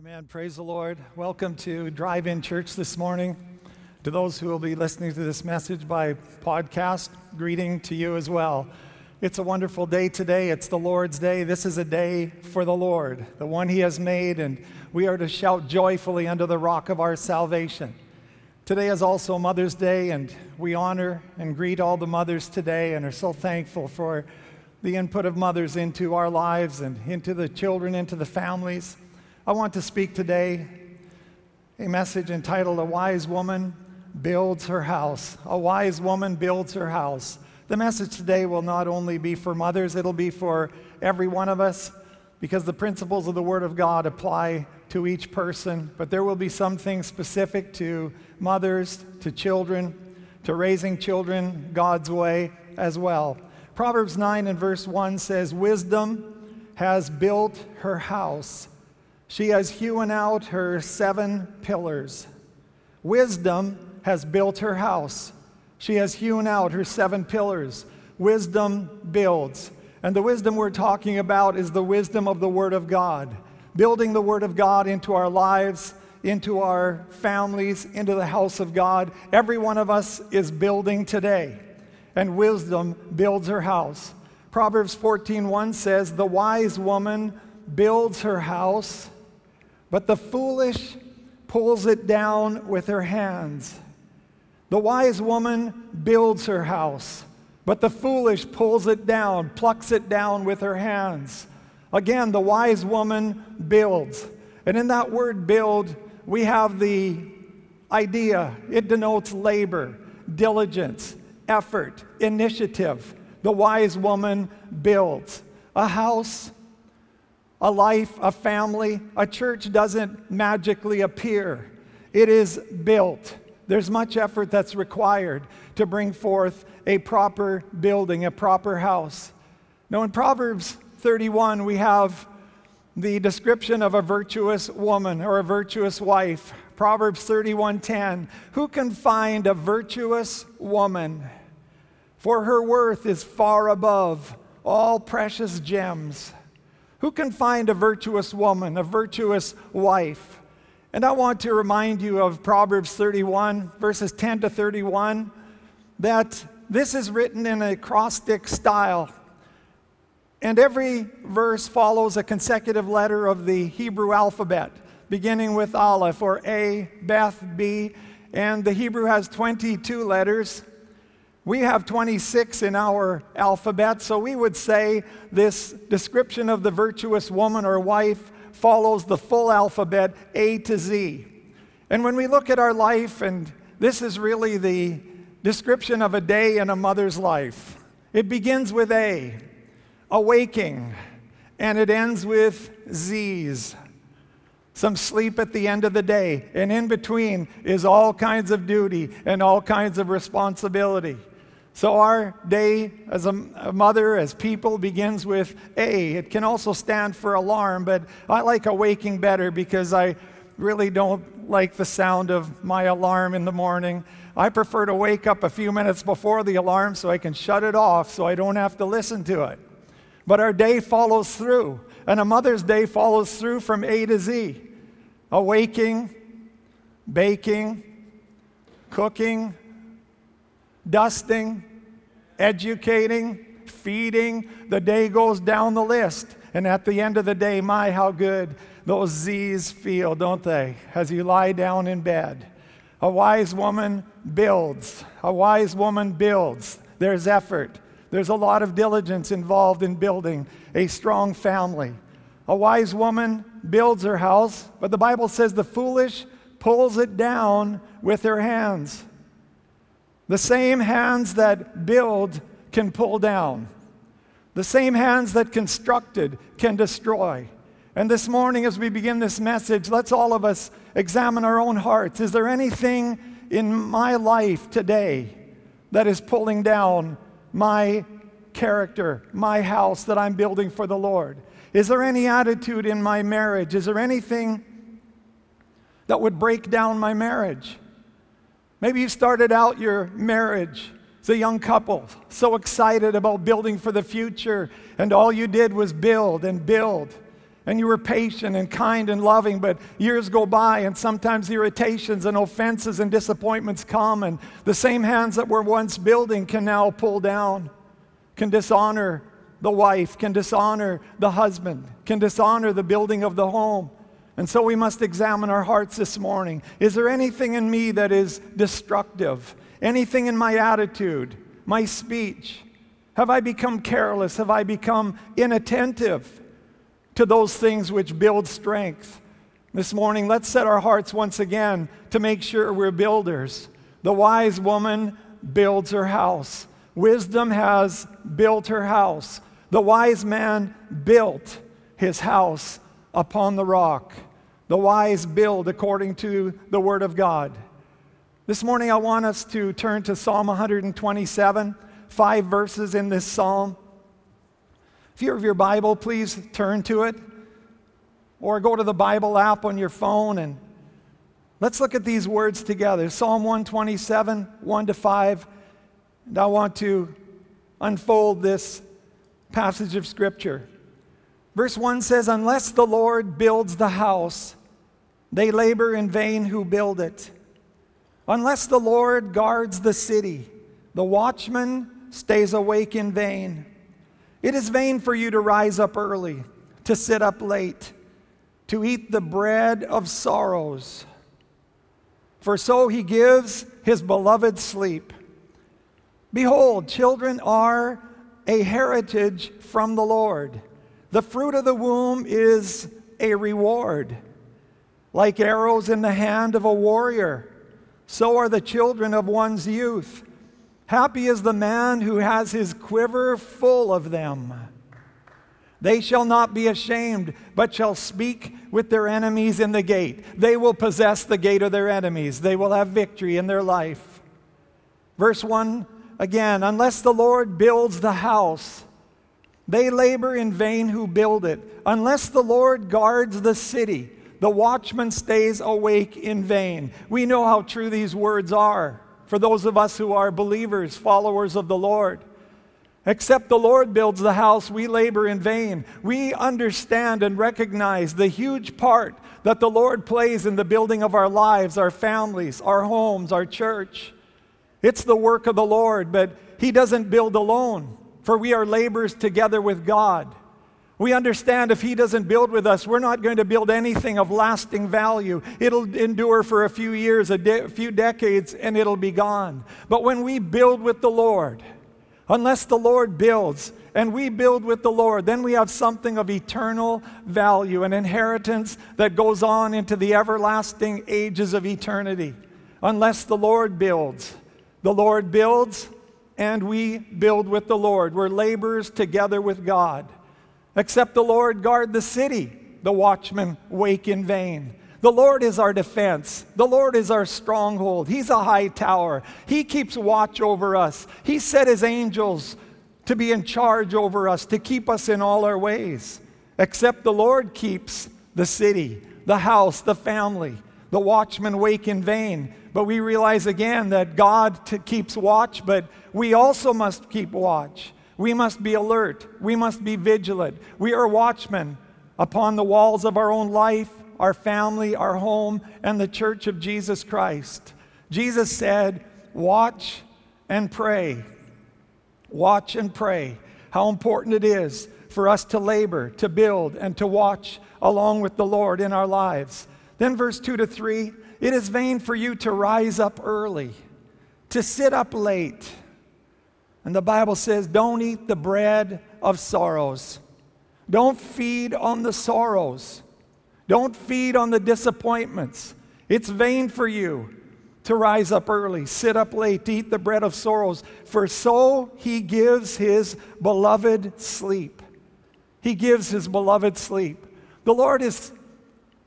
Amen. Praise the Lord. Welcome to Drive In Church this morning. To those who will be listening to this message by podcast, greeting to you as well. It's a wonderful day today. It's the Lord's day. This is a day for the Lord, the one He has made, and we are to shout joyfully under the rock of our salvation. Today is also Mother's Day, and we honor and greet all the mothers today and are so thankful for the input of mothers into our lives and into the children, into the families. I want to speak today a message entitled A Wise Woman Builds Her House. A Wise Woman Builds Her House. The message today will not only be for mothers, it'll be for every one of us because the principles of the Word of God apply to each person, but there will be some things specific to mothers, to children, to raising children God's way as well. Proverbs 9 and verse 1 says, Wisdom has built her house she has hewn out her seven pillars. Wisdom has built her house. She has hewn out her seven pillars. Wisdom builds. And the wisdom we're talking about is the wisdom of the Word of God, building the Word of God into our lives, into our families, into the house of God. Every one of us is building today, and wisdom builds her house. Proverbs 14:1 says, "The wise woman builds her house, but the foolish pulls it down with her hands. The wise woman builds her house, but the foolish pulls it down, plucks it down with her hands. Again, the wise woman builds. And in that word build, we have the idea. It denotes labor, diligence, effort, initiative. The wise woman builds. A house a life, a family, a church doesn't magically appear. It is built. There's much effort that's required to bring forth a proper building, a proper house. Now, in Proverbs 31, we have the description of a virtuous woman or a virtuous wife. Proverbs 31:10 Who can find a virtuous woman? For her worth is far above all precious gems. Who can find a virtuous woman, a virtuous wife? And I want to remind you of Proverbs 31, verses 10 to 31, that this is written in a acrostic style. And every verse follows a consecutive letter of the Hebrew alphabet, beginning with Aleph or A, Beth, B. And the Hebrew has 22 letters. We have 26 in our alphabet, so we would say this description of the virtuous woman or wife follows the full alphabet A to Z. And when we look at our life, and this is really the description of a day in a mother's life, it begins with A, awaking, and it ends with Z's. Some sleep at the end of the day, and in between is all kinds of duty and all kinds of responsibility. So, our day as a, mother, as people, begins with A. It can also stand for alarm, but I like awaking better because I really don't like the sound of my alarm in the morning. I prefer to wake up a few minutes before the alarm so I can shut it off so I don't have to listen to it. But our day follows through, and a mother's day follows through from A to Z awaking, baking, cooking, dusting, educating, feeding. The day goes down the list. And at the end of the day, my, how good those Z's feel, don't they, as you lie down in bed. A wise woman builds. A wise woman builds. There's effort. There's a lot of diligence involved in building a strong family. A wise woman builds her house, but the Bible says the foolish pulls it down with her hands. The same hands that build can pull down. The same hands that constructed can destroy. And this morning, as we begin this message, let's all of us examine our own hearts. Is there anything in my life today that is pulling down my character, my house that I'm building for the Lord? Is there any attitude in my marriage? Is there anything that would break down my marriage? Maybe you started out your marriage as a young couple, so excited about building for the future, and all you did was build and build. and you were patient and kind and loving, but years go by and sometimes irritations and offenses and disappointments come, and the same hands that were once building can now pull down, can dishonor the wife, can dishonor the husband, can dishonor the building of the home. And so we must examine our hearts this morning. Is there anything in me that is destructive? Anything in my attitude, my speech? Have I become careless? Have I become inattentive? to those things which build strength. This morning, let's set our hearts once again to make sure we're builders. The wise woman builds her house. Wisdom has built her house. The wise man built his house upon the rock. The wise build according to the word of God. This morning, I want us to turn to Psalm 127, five verses in this psalm. If you have your Bible, please turn to it or go to the Bible app on your phone and let's look at these words together. Psalm 127, 1 to 5. And I want to unfold this passage of Scripture. Verse 1 says, Unless the Lord builds the house, they labor in vain who build it. Unless the Lord guards the city, the watchman stays awake in vain. It is vain for you to rise up early, to sit up late, to eat the bread of sorrows. For so he gives his beloved sleep. Behold, children are a heritage from the Lord. The fruit of the womb is a reward. Like arrows in the hand of a warrior, so are the children of one's youth. Happy is the man who has his quiver full of them. They shall not be ashamed, but shall speak with their enemies in the gate. They will possess the gate of their enemies. They will have victory in their life. Verse 1 again Unless the Lord builds the house, they labor in vain who build it. Unless the Lord guards the city, the watchman stays awake in vain. We know how true these words are for those of us who are believers, followers of the Lord. Except the Lord builds the house, we labor in vain. We understand and recognize the huge part that the Lord plays in the building of our lives, our families, our homes, our church. It's the work of the Lord, but He doesn't build alone, for we are laborers together with God. We understand if He doesn't build with us, we're not going to build anything of lasting value. It'll endure for a few years, a de- few decades, and it'll be gone. But when we build with the Lord, unless the Lord builds, and we build with the Lord, then we have something of eternal value, an inheritance that goes on into the everlasting ages of eternity. Unless the Lord builds, the Lord builds, and we build with the Lord. We're laborers together with God. Except the Lord guard the city, the watchmen wake in vain. The Lord is our defense. The Lord is our stronghold. He's a high tower. He keeps watch over us. He set his angels to be in charge over us, to keep us in all our ways. Except the Lord keeps the city, the house, the family. The watchmen wake in vain. But we realize again that God t- keeps watch, but we also must keep watch. We must be alert. We must be vigilant. We are watchmen upon the walls of our own life, our family, our home, and the church of Jesus Christ. Jesus said, Watch and pray. Watch and pray. How important it is for us to labor, to build, and to watch along with the Lord in our lives. Then, verse 2 to 3 it is vain for you to rise up early, to sit up late and the Bible says, don't eat the bread of sorrows. Don't feed on the sorrows. Don't feed on the disappointments. It's vain for you to rise up early, sit up late, to eat the bread of sorrows, for so he gives his beloved sleep. He gives his beloved sleep. The Lord is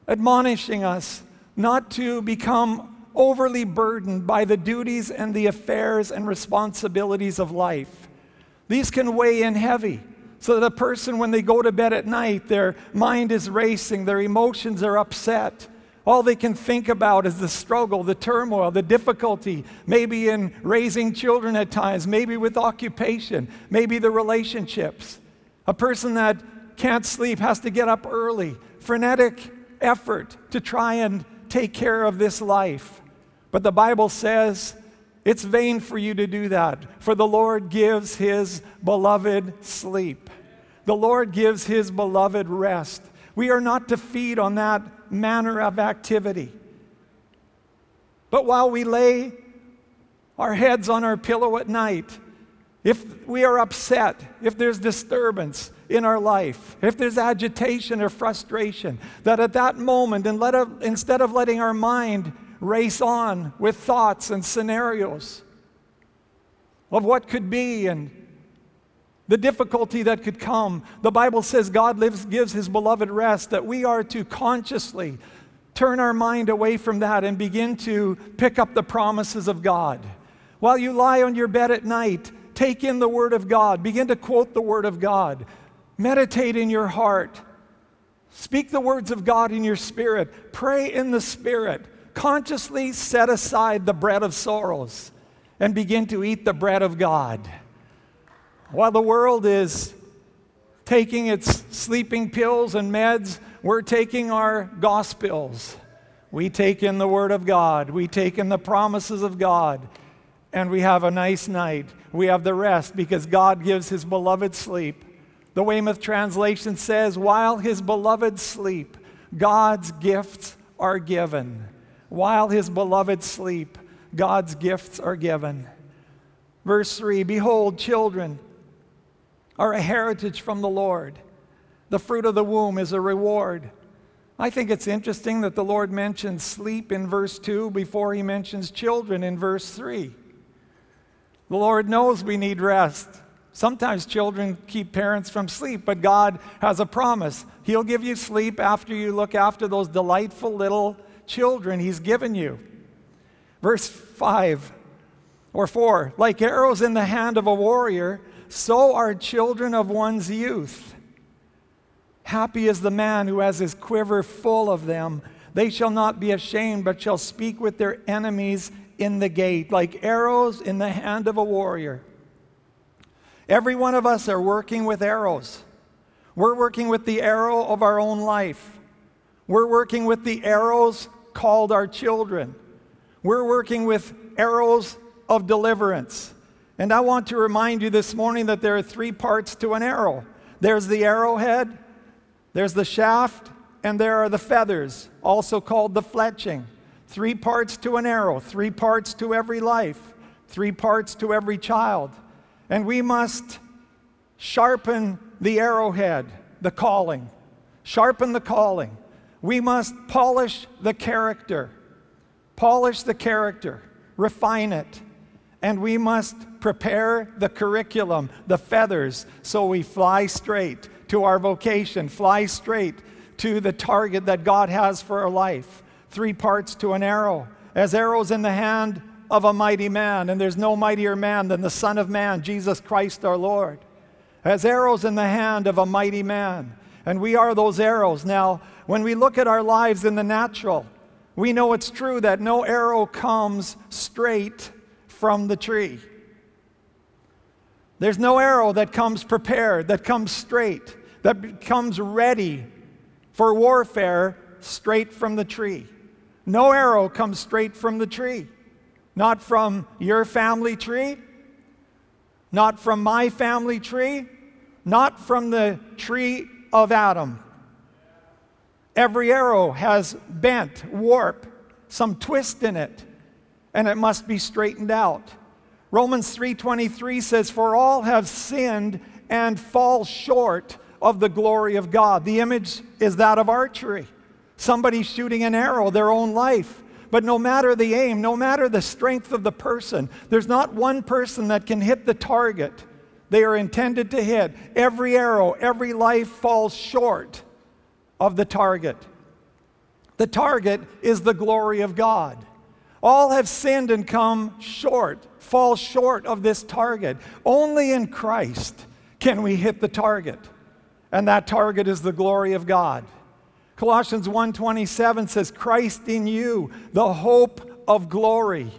admonishing us not to become overly burdened by the duties and the affairs and responsibilities of life. These can weigh in heavy. So a person, when they go to bed at night, their mind is racing, their emotions are upset. All they can think about is the struggle, the turmoil, the difficulty, maybe in raising children at times, maybe with occupation, maybe the relationships. A person that can't sleep has to get up early, frenetic effort to try and take care of this life. But the Bible says it's vain for you to do that, for the Lord gives his beloved sleep. The Lord gives his beloved rest. We are not to feed on that manner of activity. But while we lay our heads on our pillow at night, if we are upset, if there's disturbance in our life, if there's agitation or frustration, that at that moment, instead of letting our mind race on with thoughts and scenarios of what could be and the difficulty that could come, the Bible says God lives, gives His beloved rest, that we are to consciously turn our mind away from that and begin to pick up the promises of God. While you lie on your bed at night, take in the Word of God, begin to quote the Word of God, meditate in your heart, speak the words of God in your spirit, pray in the Spirit, consciously set aside the bread of sorrows and begin to eat the bread of God. While the world is taking its sleeping pills and meds, we're taking our gospels. We take in the Word of God, we take in the promises of God, and we have a nice night. We have the rest because God gives His beloved sleep. The Weymouth translation says, While His beloved sleep, God's gifts are given. While His beloved sleep, God's gifts are given. Verse 3 Behold, children are a heritage from the Lord. The fruit of the womb is a reward. I think it's interesting that the Lord mentions sleep in verse 2 before he mentions children in verse 3. The Lord knows we need rest. Sometimes children keep parents from sleep, but God has a promise. He'll give you sleep after you look after those delightful little children He's given you. Verse 5 or 4 Like arrows in the hand of a warrior, so are children of one's youth. Happy is the man who has his quiver full of them. They shall not be ashamed, but shall speak with their enemies in the gate, like arrows in the hand of a warrior. Every one of us are working with arrows. We're working with the arrow of our own life. We're working with the arrows called our children. We're working with arrows of deliverance. And I want to remind you this morning that there are three parts to an arrow there's the arrowhead, there's the shaft, and there are the feathers, also called the fletching. Three parts to an arrow, three parts to every life, three parts to every child. And we must sharpen the arrowhead, the calling. Sharpen the calling. We must polish the character. Polish the character. Refine it. And we must prepare the curriculum, the feathers, so we fly straight to our vocation, fly straight to the target that God has for our life three parts to an arrow, as arrows in the hand of a mighty man, and there's no mightier man than the Son of Man, Jesus Christ our Lord. As arrows in the hand of a mighty man, and we are those arrows. Now, when we look at our lives in the natural, we know it's true that no arrow comes straight from the tree. There's no arrow that comes prepared, that comes straight, that comes ready for warfare straight from the tree. No arrow comes straight from the tree. Not from your family tree, not from my family tree, not from the tree of Adam. Every arrow has bent, warp, some twist in it, and it must be straightened out. Romans 3:23 says for all have sinned and fall short of the glory of God. The image is that of archery somebody shooting an arrow, their own life. But no matter the aim, no matter the strength of the person, there's not one person that can hit the target they are intended to hit. Every arrow, every life falls short of the target. The target is the glory of God. All have sinned and come short, fall short of this target. Only in Christ can we hit the target. And that target is the glory of God. Colossians 1:27 says Christ in you, the hope of glory.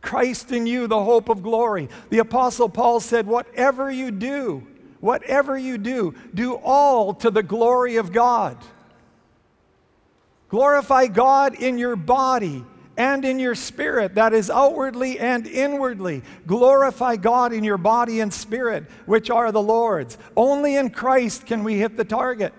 Christ in you, the hope of glory. The apostle Paul said, "Whatever you do, whatever you do, do all to the glory of God. Glorify God in your body and in your spirit, that is outwardly and inwardly. Glorify God in your body and spirit, which are the Lord's. Only in Christ can we hit the target.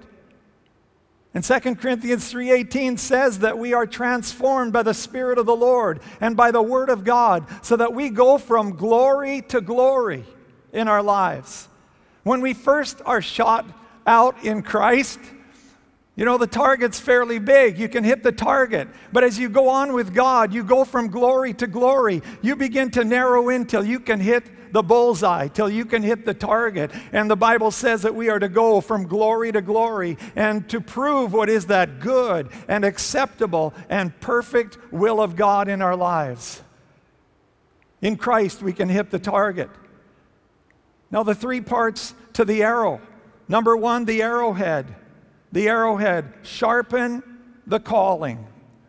And 2 Corinthians 3:18 says that we are transformed by the spirit of the Lord and by the word of God so that we go from glory to glory in our lives. When we first are shot out in Christ, you know, the target's fairly big. You can hit the target. But as you go on with God, you go from glory to glory. You begin to narrow in till you can hit the bullseye, till you can hit the target. And the Bible says that we are to go from glory to glory and to prove what is that good and acceptable and perfect will of God in our lives. In Christ, we can hit the target. Now, the three parts to the arrow. Number one, the arrowhead the arrowhead, sharpen the calling.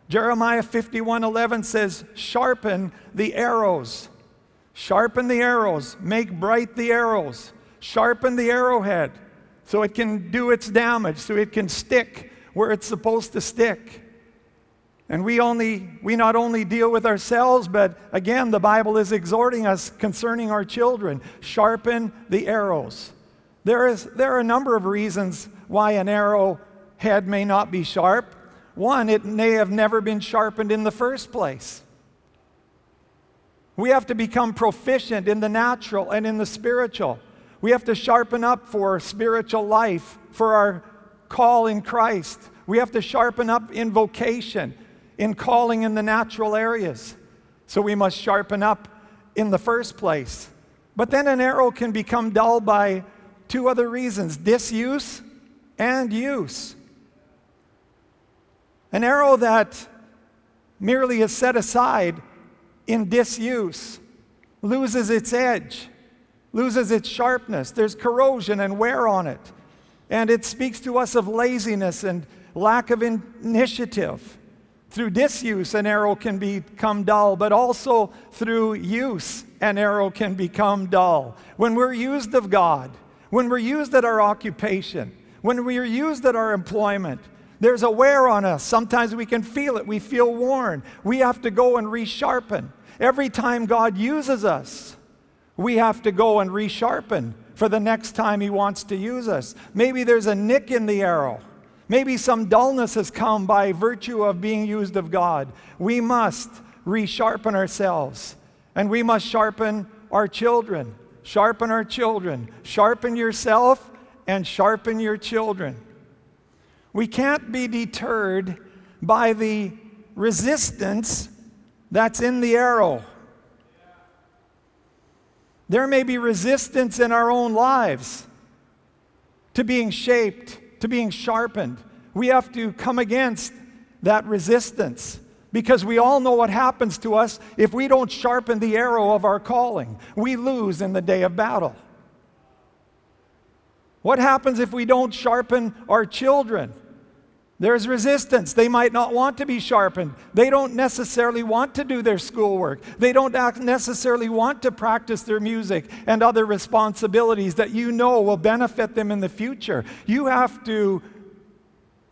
Jeremiah 51 11 says, Sharpen the arrows. Sharpen the arrows. Make bright the arrows. Sharpen the arrowhead so it can do its damage, so it can stick where it's supposed to stick. And we only we not only deal with ourselves, but again the Bible is exhorting us concerning our children, sharpen the arrows. There is there are a number of reasons why an arrow head may not be sharp. One, it may have never been sharpened in the first place. We have to become proficient in the natural and in the spiritual. We have to sharpen up for spiritual life, for our call in Christ. We have to sharpen up in vocation, in calling in the natural areas. So we must sharpen up in the first place. But then an arrow can become dull by two other reasons disuse and use. An arrow that merely is set aside in disuse loses its edge, loses its sharpness. There's corrosion and wear on it. And it speaks to us of laziness and lack of initiative. Through disuse, an arrow can become dull, but also through use, an arrow can become dull. When we're used of God, when we're used at our occupation, when we are used at our employment, there's a wear on us. Sometimes we can feel it. We feel worn. We have to go and resharpen. Every time God uses us, we have to go and resharpen for the next time He wants to use us. Maybe there's a nick in the arrow. Maybe some dullness has come by virtue of being used of God. We must resharpen ourselves and we must sharpen our children. Sharpen our children. Sharpen yourself and sharpen your children. We can't be deterred by the resistance that's in the arrow. There may be resistance in our own lives to being shaped, to being sharpened. We have to come against that resistance because we all know what happens to us if we don't sharpen the arrow of our calling. We lose in the day of battle. What happens if we don't sharpen our children? There's resistance. They might not want to be sharpened. They don't necessarily want to do their schoolwork. They don't necessarily want to practice their music and other responsibilities that you know will benefit them in the future. You have to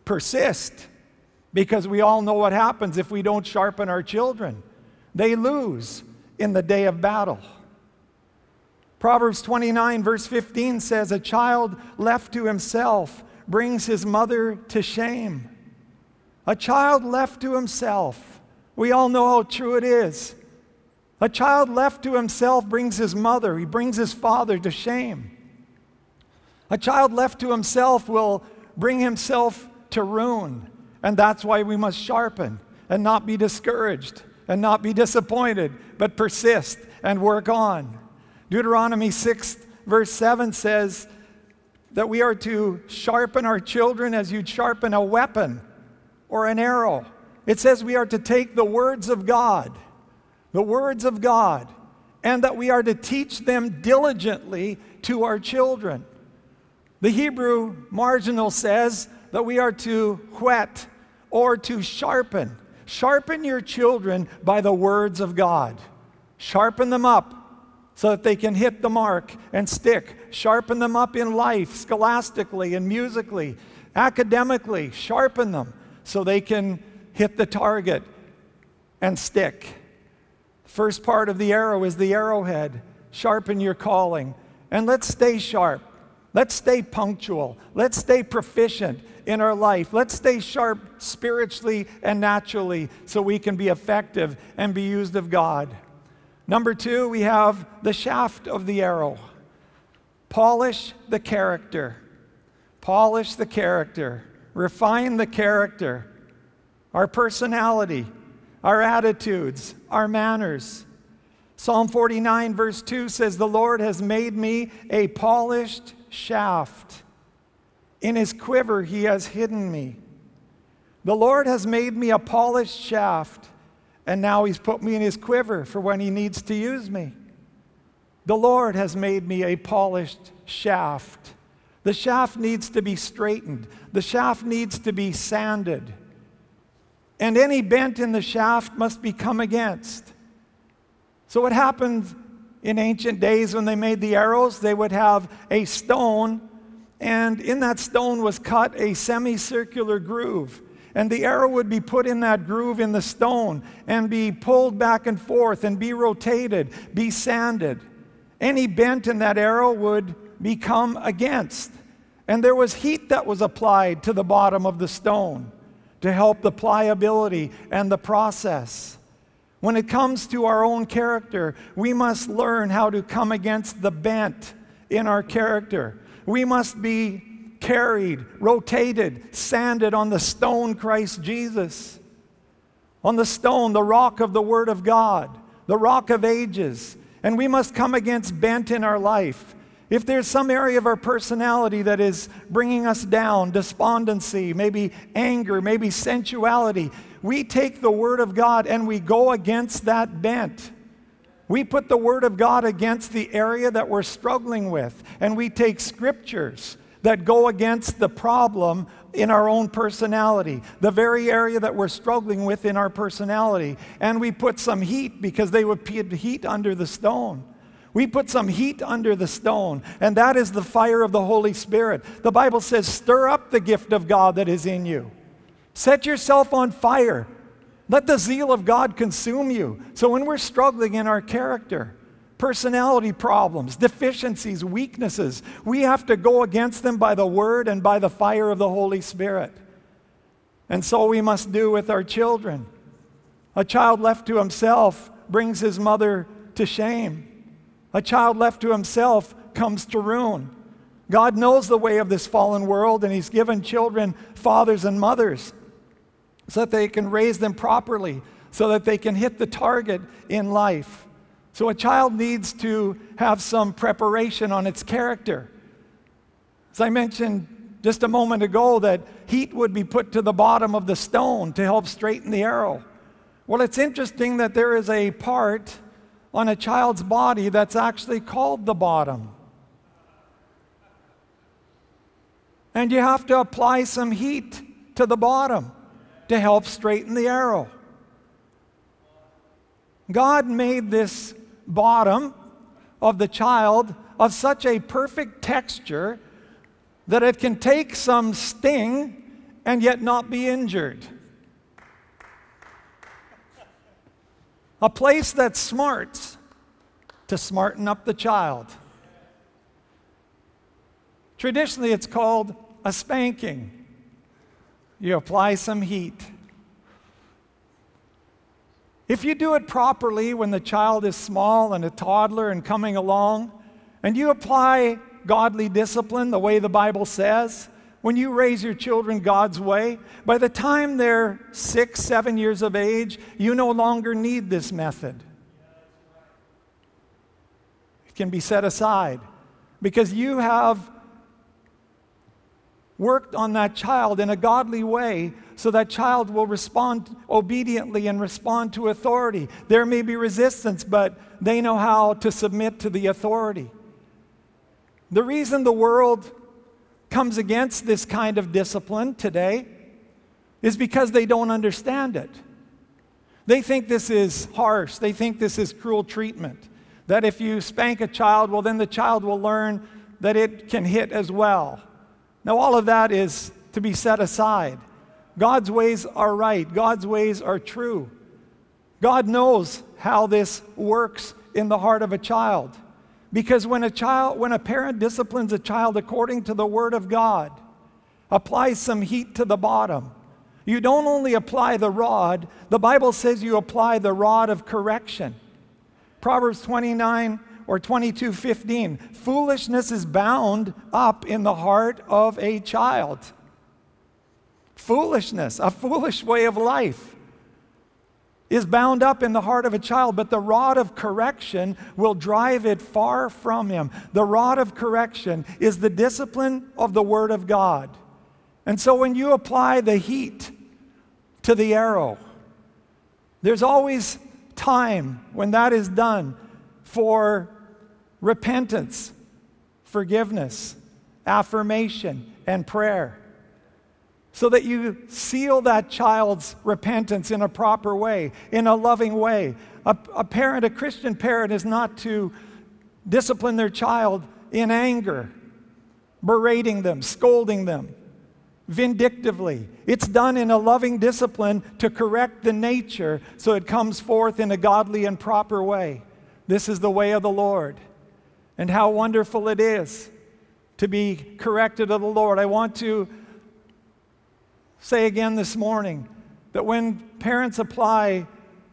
persist because we all know what happens if we don't sharpen our children. They lose in the day of battle. Proverbs 29, verse 15 says, A child left to himself brings his mother to shame. A child left to himself, we all know how true it is. A child left to himself brings his mother, he brings his father to shame. A child left to himself will bring himself to ruin. And that's why we must sharpen and not be discouraged and not be disappointed, but persist and work on. Deuteronomy 6, verse 7 says that we are to sharpen our children as you'd sharpen a weapon or an arrow. It says we are to take the words of God, the words of God, and that we are to teach them diligently to our children. The Hebrew marginal says that we are to whet or to sharpen. Sharpen your children by the words of God. Sharpen them up so that they can hit the mark and stick. Sharpen them up in life, scholastically and musically, academically. Sharpen them so they can hit the target and stick. First part of the arrow is the arrowhead. Sharpen your calling. And let's stay sharp. Let's stay punctual. Let's stay proficient in our life. Let's stay sharp spiritually and naturally so we can be effective and be used of God. Number two, we have the shaft of the arrow. Polish the character. Polish the character. Refine the character. Our personality, our attitudes, our manners. Psalm 49, verse 2 says, The Lord has made me a polished shaft. In his quiver, he has hidden me. The Lord has made me a polished shaft, and now he's put me in his quiver for when he needs to use me. The Lord has made me a polished shaft. The shaft needs to be straightened, the shaft needs to be sanded. And any bent in the shaft must be come against. So, what happened in ancient days when they made the arrows? They would have a stone and in that stone was cut a semicircular groove. And the arrow would be put in that groove in the stone and be pulled back and forth and be rotated, be sanded. Any bent in that arrow would become against. And there was heat that was applied to the bottom of the stone to help the pliability and the process. When it comes to our own character, we must learn how to come against the bent in our character. We must be carried, rotated, sanded on the stone Christ Jesus. On the stone, the rock of the Word of God, the rock of ages. And we must come against bent in our life. If there's some area of our personality that is bringing us down, despondency, maybe anger, maybe sensuality, we take the Word of God and we go against that bent. We put the Word of God against the area that we're struggling with, and we take scriptures that go against the problem in our own personality, the very area that we're struggling with in our personality, and we put some heat because they would put heat under the stone. We put some heat under the stone, and that is the fire of the Holy Spirit. The Bible says, Stir up the gift of God that is in you. Set yourself on fire. Let the zeal of God consume you. So when we're struggling in our character, personality problems, deficiencies, weaknesses, we have to go against them by the word and by the fire of the Holy Spirit. And so we must do with our children. A child left to himself brings his mother to shame. A child left to himself comes to ruin. God knows the way of this fallen world, and He's given children fathers and mothers so that they can raise them properly, so that they can hit the target in life. So a child needs to have some preparation on its character. As I mentioned just a moment ago, that heat would be put to the bottom of the stone to help straighten the arrow. Well, it's interesting that there is a part on a child's body that's actually called the bottom. And you have to apply some heat to the bottom to help straighten the arrow. God made this bottom of the child of such a perfect texture that it can take some sting and yet not be injured. A place that smarts to smarten up the child. Traditionally, it's called a spanking. You apply some heat. If you do it properly when the child is small and a toddler and coming along, and you apply godly discipline the way the Bible says, when you raise your children God's way, by the time they're six, seven years of age, you no longer need this method. It can be set aside because you have worked on that child in a godly way so that child will respond obediently and respond to authority. There may be resistance, but they know how to submit to the authority. The reason the world comes against this kind of discipline today is because they don't understand it. They think this is harsh, they think this is cruel treatment. That if you spank a child, well, then the child will learn that it can hit as well. Now, all of that is to be set aside. God's ways are right, God's ways are true. God knows how this works in the heart of a child. Because when a child, when a parent disciplines a child according to the word of God, applies some heat to the bottom, you don't only apply the rod, the Bible says you apply the rod of correction. Proverbs 29 or 22:15. Foolishness is bound up in the heart of a child. Foolishness, a foolish way of life is bound up in the heart of a child, but the rod of correction will drive it far from him. The rod of correction is the discipline of the Word of God. And so when you apply the heat to the arrow, there's always time when that is done for repentance, forgiveness, affirmation, and prayer so that you seal that child's repentance in a proper way, in a loving way. A, a, parent, a Christian parent, is not to discipline their child in anger, berating them, scolding them, vindictively. It's done in a loving discipline to correct the nature so it comes forth in a godly and proper way. This is the way of the Lord. And how wonderful it is to be corrected of the Lord. I want to say again this morning that when parents apply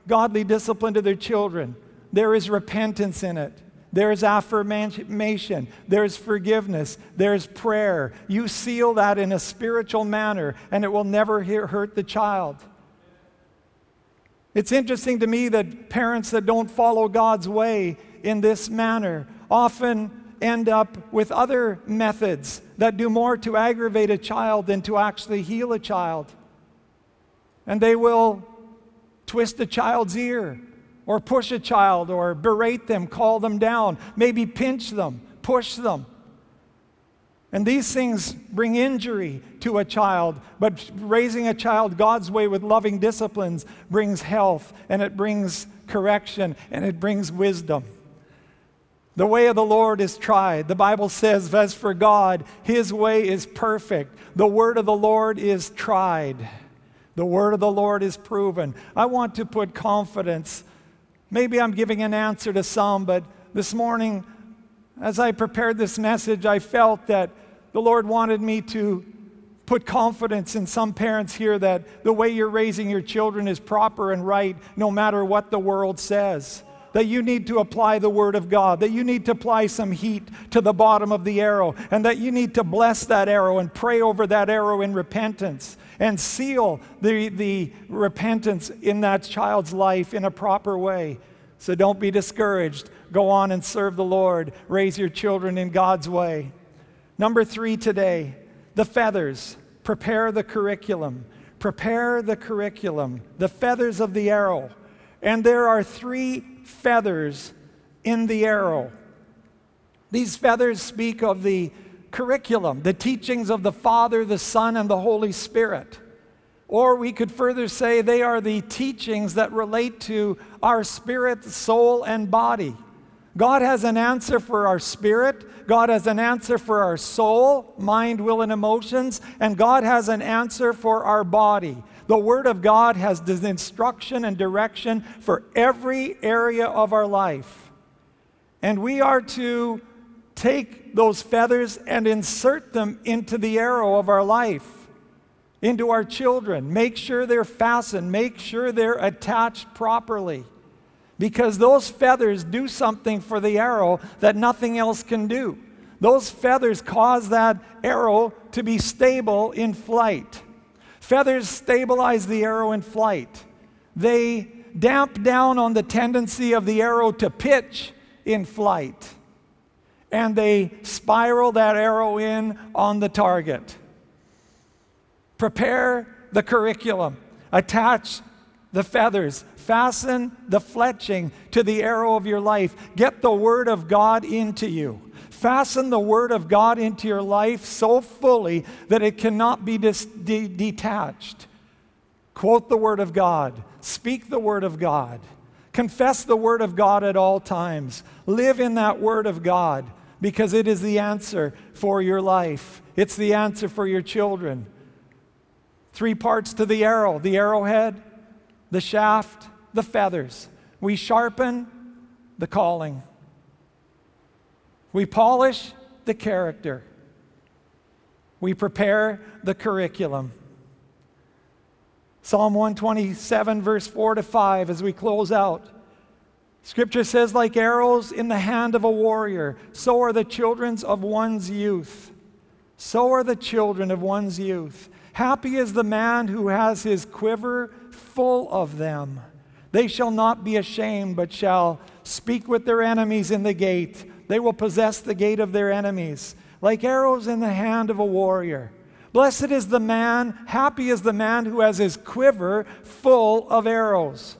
godly discipline to their children, there is repentance in it. There is affirmation. There's forgiveness. There's prayer. You seal that in a spiritual manner, and it will never hurt the child. It's interesting to me that parents that don't follow God's way in this manner often end up with other methods that do more to aggravate a child than to actually heal a child. And they will twist a child's ear, or push a child, or berate them, call them down, maybe pinch them, push them. And these things bring injury to a child, but raising a child God's way with loving disciplines brings health, and it brings correction, and it brings wisdom. The way of the Lord is tried. The Bible says, as for God, his way is perfect. The word of the Lord is tried. The word of the Lord is proven. I want to put confidence. Maybe I'm giving an answer to some, but this morning, as I prepared this message, I felt that the Lord wanted me to put confidence in some parents here that the way you're raising your children is proper and right, no matter what the world says that you need to apply the Word of God, that you need to apply some heat to the bottom of the arrow, and that you need to bless that arrow and pray over that arrow in repentance and seal the, the repentance in that child's life in a proper way. So don't be discouraged. Go on and serve the Lord. Raise your children in God's way. Number three today the feathers. Prepare the curriculum. Prepare the curriculum, the feathers of the arrow. And there are three feathers in the arrow. These feathers speak of the curriculum, the teachings of the Father, the Son, and the Holy Spirit. Or we could further say they are the teachings that relate to our spirit, soul, and body. God has an answer for our spirit, God has an answer for our soul, mind, will, and emotions, and God has an answer for our body. The Word of God has instruction and direction for every area of our life. And we are to take those feathers and insert them into the arrow of our life, into our children. Make sure they're fastened, make sure they're attached properly. Because those feathers do something for the arrow that nothing else can do. Those feathers cause that arrow to be stable in flight. Feathers stabilize the arrow in flight. They damp down on the tendency of the arrow to pitch in flight. And they spiral that arrow in on the target. Prepare the curriculum. Attach the feathers. Fasten the fletching to the arrow of your life. Get the Word of God into you fasten the Word of God into your life so fully that it cannot be dis- de- detached. Quote the Word of God, speak the Word of God, Confess the Word of God at all times. Live in that Word of God because it is the answer for your life, it's the answer for your children. Three parts to the arrow the arrowhead, the shaft, the feathers. We sharpen the calling, we polish the character, we prepare the curriculum. Psalm 127, verse 4 to 5, as we close out. Scripture says, like arrows in the hand of a warrior, so are the children of one's youth. So are the children of one's youth. Happy is the man who has his quiver full of them. They shall not be ashamed, but shall speak with their enemies in the gate. They will possess the gate of their enemies, like arrows in the hand of a warrior. Blessed is the man, happy is the man who has his quiver full of arrows.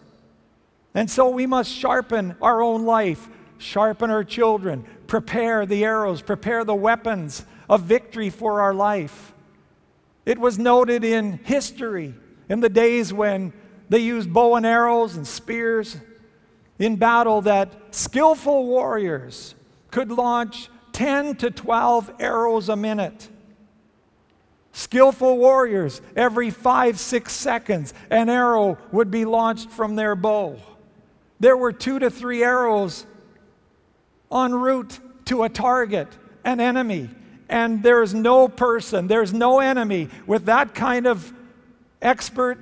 And so we must sharpen our own life, sharpen our children, prepare the arrows, prepare the weapons of victory for our life. It was noted in history in the days when they used bow and arrows and spears in battle that skillful warriors could launch 10 to 12 arrows a minute. Skillful warriors, every five, six seconds, an arrow would be launched from their bow there were two to three arrows en route to a target, an enemy. And there's no person, there's no enemy with that kind of expert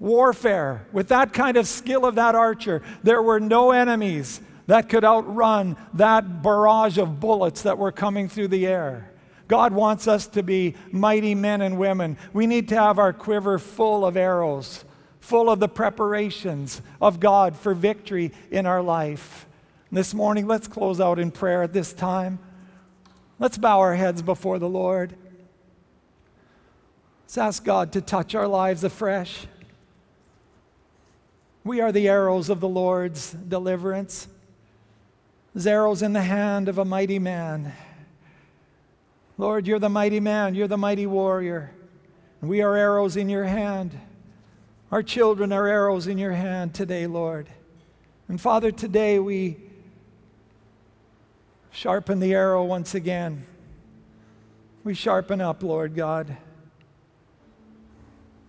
warfare, with that kind of skill of that archer. There were no enemies that could outrun that barrage of bullets that were coming through the air. God wants us to be mighty men and women. We need to have our quiver full of arrows full of the preparations of God for victory in our life. This morning, let's close out in prayer at this time. Let's bow our heads before the Lord. Let's ask God to touch our lives afresh. We are the arrows of the Lord's deliverance, arrows in the hand of a mighty man. Lord, you're the mighty man, you're the mighty warrior, we are arrows in your hand. Our children are arrows in your hand today, Lord. And Father, today we sharpen the arrow once again. We sharpen up, Lord God.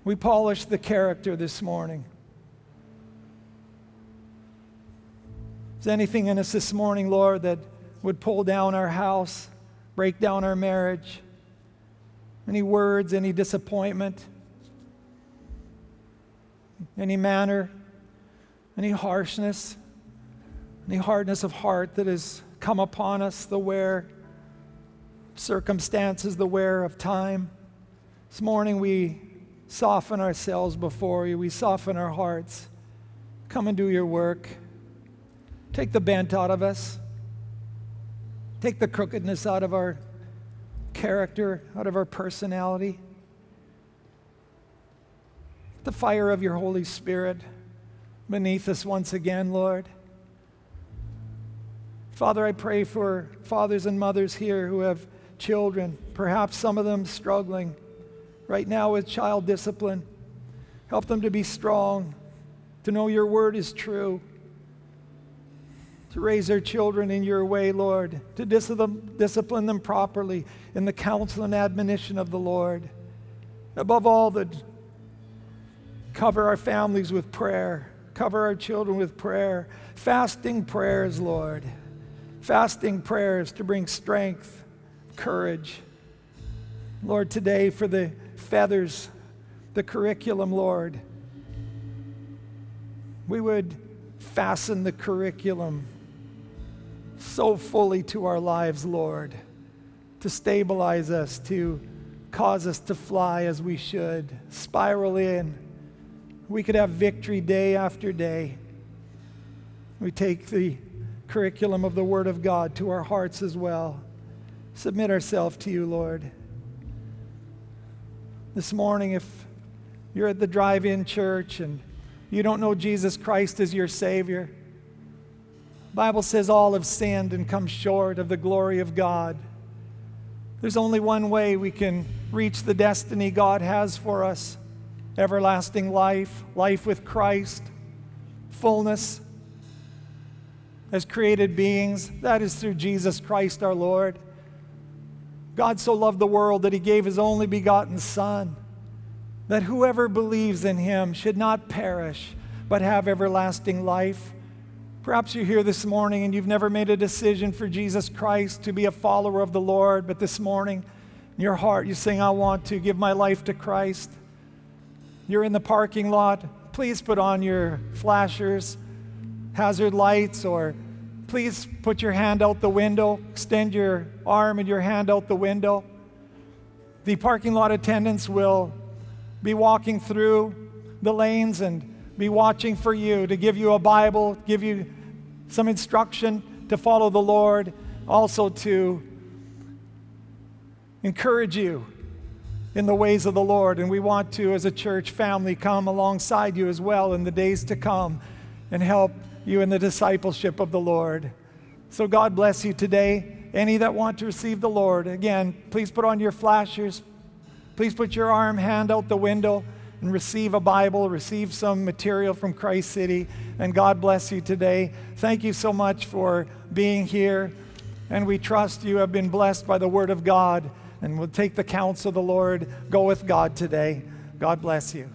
We polish the character this morning. Is anything in us this morning, Lord, that would pull down our house, break down our marriage? Any words, any disappointment? any manner, any harshness, any hardness of heart that has come upon us, the wear circumstances, the wear of time. This morning we soften ourselves before you, we soften our hearts. Come and do your work. Take the bent out of us. Take the crookedness out of our character, out of our personality the fire of your Holy Spirit beneath us once again, Lord. Father, I pray for fathers and mothers here who have children, perhaps some of them struggling right now with child discipline. Help them to be strong, to know your word is true, to raise their children in your way, Lord, to discipline them properly in the counsel and admonition of the Lord. Above all, the Cover our families with prayer. Cover our children with prayer. Fasting prayers, Lord. Fasting prayers to bring strength, courage. Lord, today for the feathers, the curriculum, Lord, we would fasten the curriculum so fully to our lives, Lord, to stabilize us, to cause us to fly as we should, spiral in we could have victory day after day. We take the curriculum of the Word of God to our hearts as well. Submit ourselves to you, Lord. This morning, if you're at the drive in church and you don't know Jesus Christ as your Savior, Bible says all have sinned and come short of the glory of God. There's only one way we can reach the destiny God has for us everlasting life, life with Christ, fullness, as created beings. That is through Jesus Christ our Lord. God so loved the world that he gave his only begotten Son, that whoever believes in him should not perish, but have everlasting life. Perhaps you're here this morning and you've never made a decision for Jesus Christ to be a follower of the Lord, but this morning, in your heart, you're saying, I want to give my life to Christ. You're in the parking lot. Please put on your flashers, hazard lights, or please put your hand out the window, extend your arm and your hand out the window. The parking lot attendants will be walking through the lanes and be watching for you to give you a Bible, give you some instruction to follow the Lord, also to encourage you in the ways of the Lord. And we want to, as a church family, come alongside you as well in the days to come and help you in the discipleship of the Lord. So God bless you today. Any that want to receive the Lord, again, please put on your flashers. Please put your arm, hand out the window and receive a Bible, receive some material from Christ City. And God bless you today. Thank you so much for being here. And we trust you have been blessed by the Word of God. And we'll take the counsel of the Lord. Go with God today. God bless you.